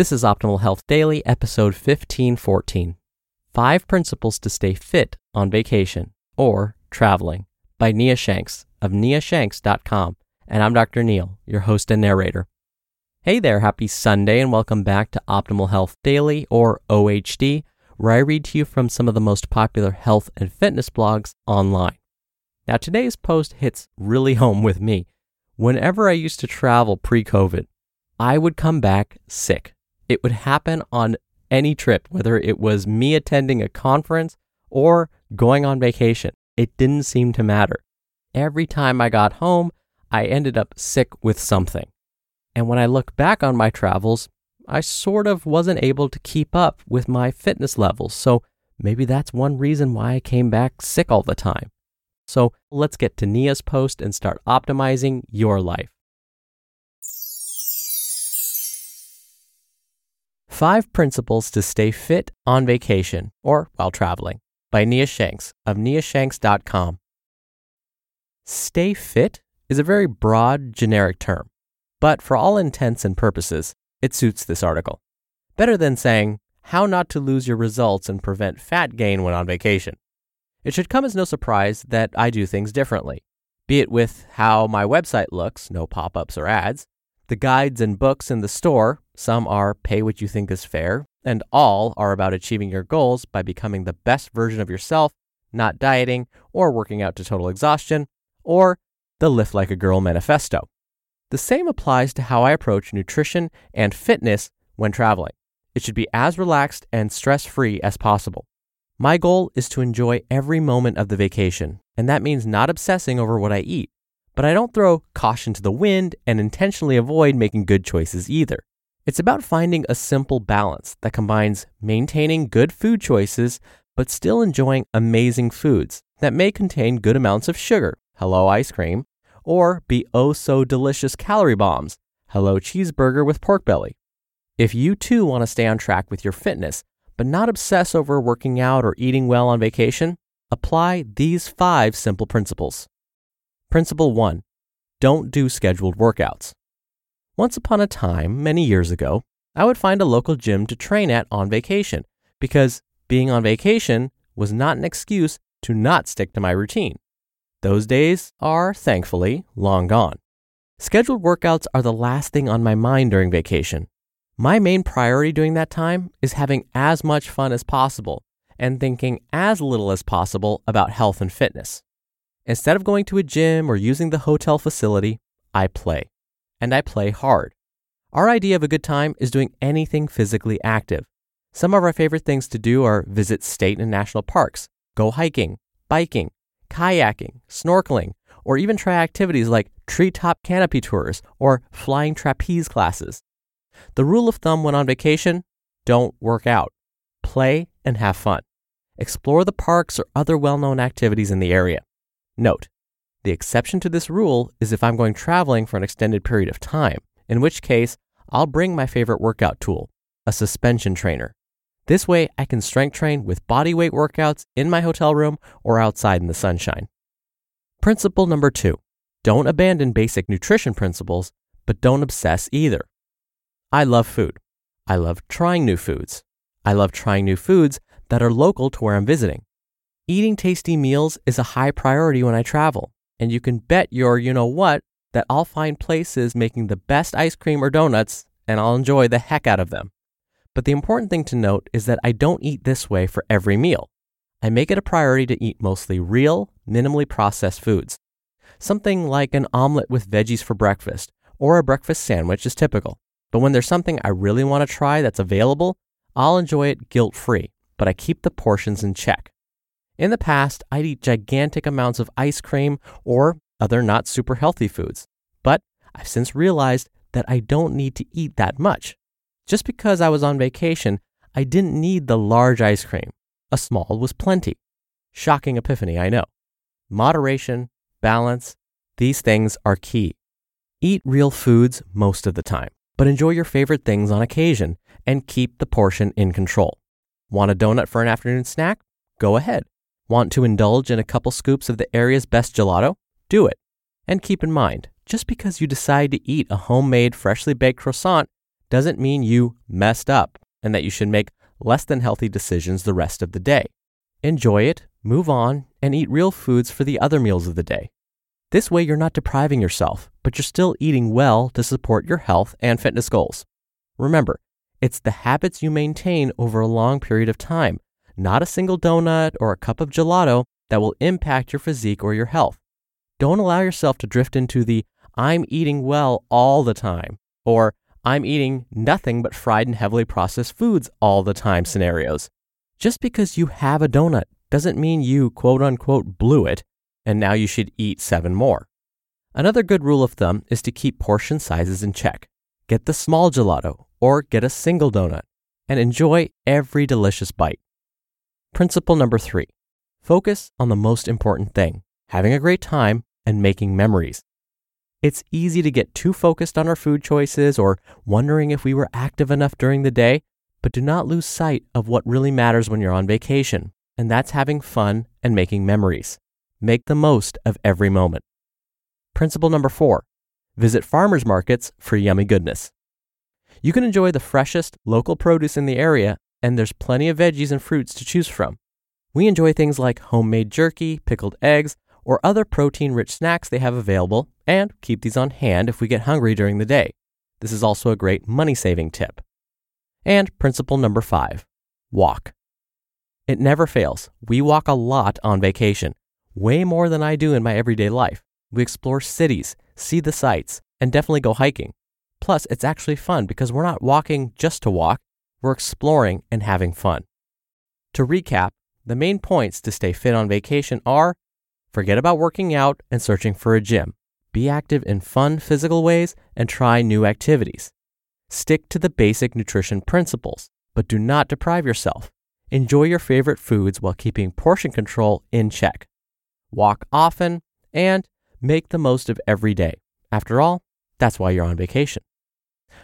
This is Optimal Health Daily, episode 1514 Five Principles to Stay Fit on Vacation or Traveling by Nia Shanks of niashanks.com. And I'm Dr. Neal, your host and narrator. Hey there, happy Sunday, and welcome back to Optimal Health Daily or OHD, where I read to you from some of the most popular health and fitness blogs online. Now, today's post hits really home with me. Whenever I used to travel pre COVID, I would come back sick. It would happen on any trip, whether it was me attending a conference or going on vacation. It didn't seem to matter. Every time I got home, I ended up sick with something. And when I look back on my travels, I sort of wasn't able to keep up with my fitness levels. So maybe that's one reason why I came back sick all the time. So let's get to Nia's post and start optimizing your life. Five Principles to Stay Fit on Vacation or While Traveling by Nia Shanks of niashanks.com. Stay fit is a very broad, generic term, but for all intents and purposes, it suits this article. Better than saying, how not to lose your results and prevent fat gain when on vacation. It should come as no surprise that I do things differently, be it with how my website looks, no pop ups or ads, the guides and books in the store, some are pay what you think is fair, and all are about achieving your goals by becoming the best version of yourself, not dieting or working out to total exhaustion, or the Lift Like a Girl manifesto. The same applies to how I approach nutrition and fitness when traveling. It should be as relaxed and stress free as possible. My goal is to enjoy every moment of the vacation, and that means not obsessing over what I eat but I don't throw caution to the wind and intentionally avoid making good choices either. It's about finding a simple balance that combines maintaining good food choices but still enjoying amazing foods that may contain good amounts of sugar, hello ice cream, or be oh so delicious calorie bombs, hello cheeseburger with pork belly. If you too want to stay on track with your fitness, but not obsess over working out or eating well on vacation, apply these five simple principles. Principle 1 Don't do scheduled workouts. Once upon a time, many years ago, I would find a local gym to train at on vacation because being on vacation was not an excuse to not stick to my routine. Those days are, thankfully, long gone. Scheduled workouts are the last thing on my mind during vacation. My main priority during that time is having as much fun as possible and thinking as little as possible about health and fitness. Instead of going to a gym or using the hotel facility, I play. And I play hard. Our idea of a good time is doing anything physically active. Some of our favorite things to do are visit state and national parks, go hiking, biking, kayaking, snorkeling, or even try activities like treetop canopy tours or flying trapeze classes. The rule of thumb when on vacation don't work out. Play and have fun. Explore the parks or other well known activities in the area. Note, the exception to this rule is if I'm going traveling for an extended period of time, in which case I'll bring my favorite workout tool, a suspension trainer. This way I can strength train with body weight workouts in my hotel room or outside in the sunshine. Principle number two don't abandon basic nutrition principles, but don't obsess either. I love food. I love trying new foods. I love trying new foods that are local to where I'm visiting. Eating tasty meals is a high priority when I travel, and you can bet your you know what that I'll find places making the best ice cream or donuts and I'll enjoy the heck out of them. But the important thing to note is that I don't eat this way for every meal. I make it a priority to eat mostly real, minimally processed foods. Something like an omelet with veggies for breakfast or a breakfast sandwich is typical. But when there's something I really want to try that's available, I'll enjoy it guilt free, but I keep the portions in check. In the past, I'd eat gigantic amounts of ice cream or other not super healthy foods. But I've since realized that I don't need to eat that much. Just because I was on vacation, I didn't need the large ice cream. A small was plenty. Shocking epiphany, I know. Moderation, balance, these things are key. Eat real foods most of the time, but enjoy your favorite things on occasion and keep the portion in control. Want a donut for an afternoon snack? Go ahead. Want to indulge in a couple scoops of the area's best gelato? Do it. And keep in mind, just because you decide to eat a homemade, freshly baked croissant doesn't mean you messed up and that you should make less than healthy decisions the rest of the day. Enjoy it, move on, and eat real foods for the other meals of the day. This way, you're not depriving yourself, but you're still eating well to support your health and fitness goals. Remember, it's the habits you maintain over a long period of time, not a single donut or a cup of gelato that will impact your physique or your health. Don't allow yourself to drift into the I'm eating well all the time or I'm eating nothing but fried and heavily processed foods all the time scenarios. Just because you have a donut doesn't mean you quote unquote blew it and now you should eat seven more. Another good rule of thumb is to keep portion sizes in check. Get the small gelato or get a single donut and enjoy every delicious bite. Principle number three focus on the most important thing having a great time and making memories. It's easy to get too focused on our food choices or wondering if we were active enough during the day, but do not lose sight of what really matters when you're on vacation, and that's having fun and making memories. Make the most of every moment. Principle number four visit farmers markets for yummy goodness. You can enjoy the freshest local produce in the area, and there's plenty of veggies and fruits to choose from. We enjoy things like homemade jerky, pickled eggs, or other protein rich snacks they have available, and keep these on hand if we get hungry during the day. This is also a great money saving tip. And principle number five walk. It never fails. We walk a lot on vacation, way more than I do in my everyday life. We explore cities, see the sights, and definitely go hiking. Plus, it's actually fun because we're not walking just to walk, we're exploring and having fun. To recap, the main points to stay fit on vacation are forget about working out and searching for a gym. Be active in fun physical ways and try new activities. Stick to the basic nutrition principles, but do not deprive yourself. Enjoy your favorite foods while keeping portion control in check. Walk often and make the most of every day. After all, that's why you're on vacation.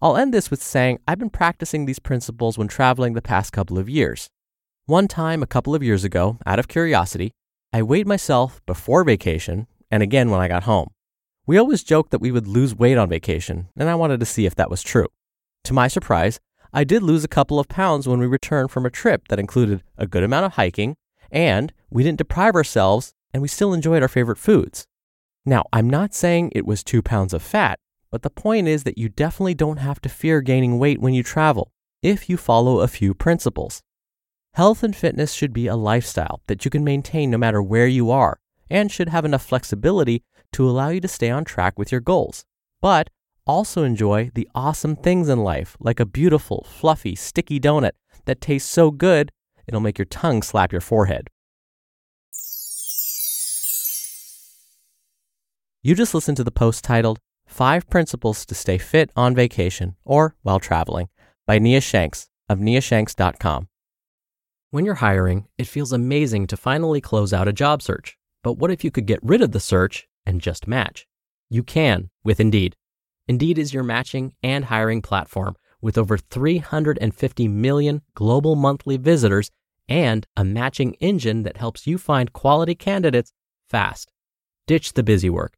I'll end this with saying I've been practicing these principles when traveling the past couple of years. One time, a couple of years ago, out of curiosity, I weighed myself before vacation and again when I got home. We always joked that we would lose weight on vacation, and I wanted to see if that was true. To my surprise, I did lose a couple of pounds when we returned from a trip that included a good amount of hiking, and we didn't deprive ourselves, and we still enjoyed our favorite foods. Now, I'm not saying it was two pounds of fat, but the point is that you definitely don't have to fear gaining weight when you travel if you follow a few principles. Health and fitness should be a lifestyle that you can maintain no matter where you are and should have enough flexibility to allow you to stay on track with your goals. But also enjoy the awesome things in life, like a beautiful, fluffy, sticky donut that tastes so good it'll make your tongue slap your forehead. You just listened to the post titled Five Principles to Stay Fit on Vacation or While Traveling by Nia Shanks of niashanks.com. When you're hiring, it feels amazing to finally close out a job search. But what if you could get rid of the search and just match? You can with Indeed. Indeed is your matching and hiring platform with over 350 million global monthly visitors and a matching engine that helps you find quality candidates fast. Ditch the busy work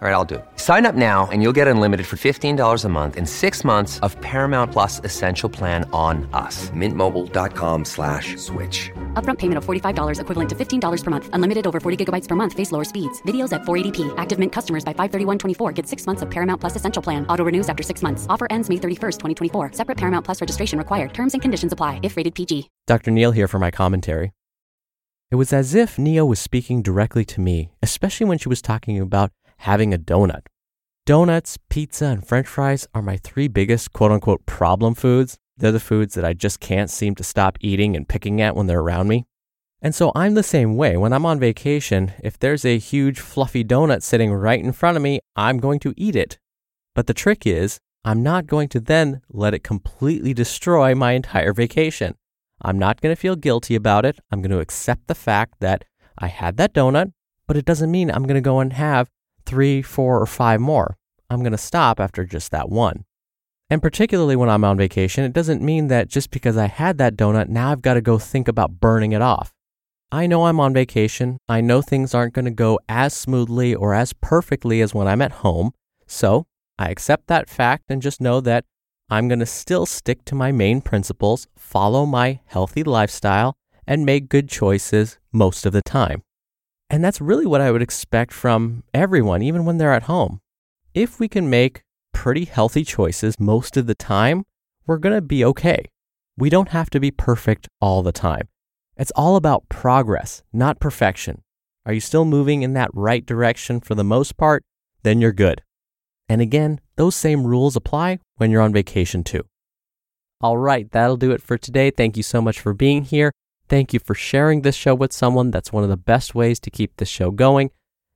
All right, I'll do it. Sign up now and you'll get unlimited for $15 a month in six months of Paramount Plus Essential Plan on us. Mintmobile.com slash switch. Upfront payment of $45 equivalent to $15 per month. Unlimited over 40 gigabytes per month. Face lower speeds. Videos at 480p. Active Mint customers by 531.24 get six months of Paramount Plus Essential Plan. Auto renews after six months. Offer ends May 31st, 2024. Separate Paramount Plus registration required. Terms and conditions apply if rated PG. Dr. Neal here for my commentary. It was as if Nia was speaking directly to me, especially when she was talking about having a donut. Donuts, pizza, and french fries are my three biggest quote unquote problem foods. They're the foods that I just can't seem to stop eating and picking at when they're around me. And so I'm the same way. When I'm on vacation, if there's a huge fluffy donut sitting right in front of me, I'm going to eat it. But the trick is, I'm not going to then let it completely destroy my entire vacation. I'm not going to feel guilty about it. I'm going to accept the fact that I had that donut, but it doesn't mean I'm going to go and have three, four, or five more. I'm going to stop after just that one. And particularly when I'm on vacation, it doesn't mean that just because I had that donut, now I've got to go think about burning it off. I know I'm on vacation. I know things aren't going to go as smoothly or as perfectly as when I'm at home. So I accept that fact and just know that I'm going to still stick to my main principles, follow my healthy lifestyle, and make good choices most of the time. And that's really what I would expect from everyone, even when they're at home. If we can make pretty healthy choices most of the time, we're going to be okay. We don't have to be perfect all the time. It's all about progress, not perfection. Are you still moving in that right direction for the most part? Then you're good. And again, those same rules apply when you're on vacation too. All right, that'll do it for today. Thank you so much for being here. Thank you for sharing this show with someone. That's one of the best ways to keep this show going.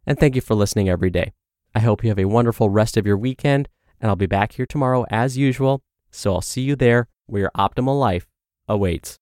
And thank you for listening every day. I hope you have a wonderful rest of your weekend, and I'll be back here tomorrow as usual. So I'll see you there where your optimal life awaits.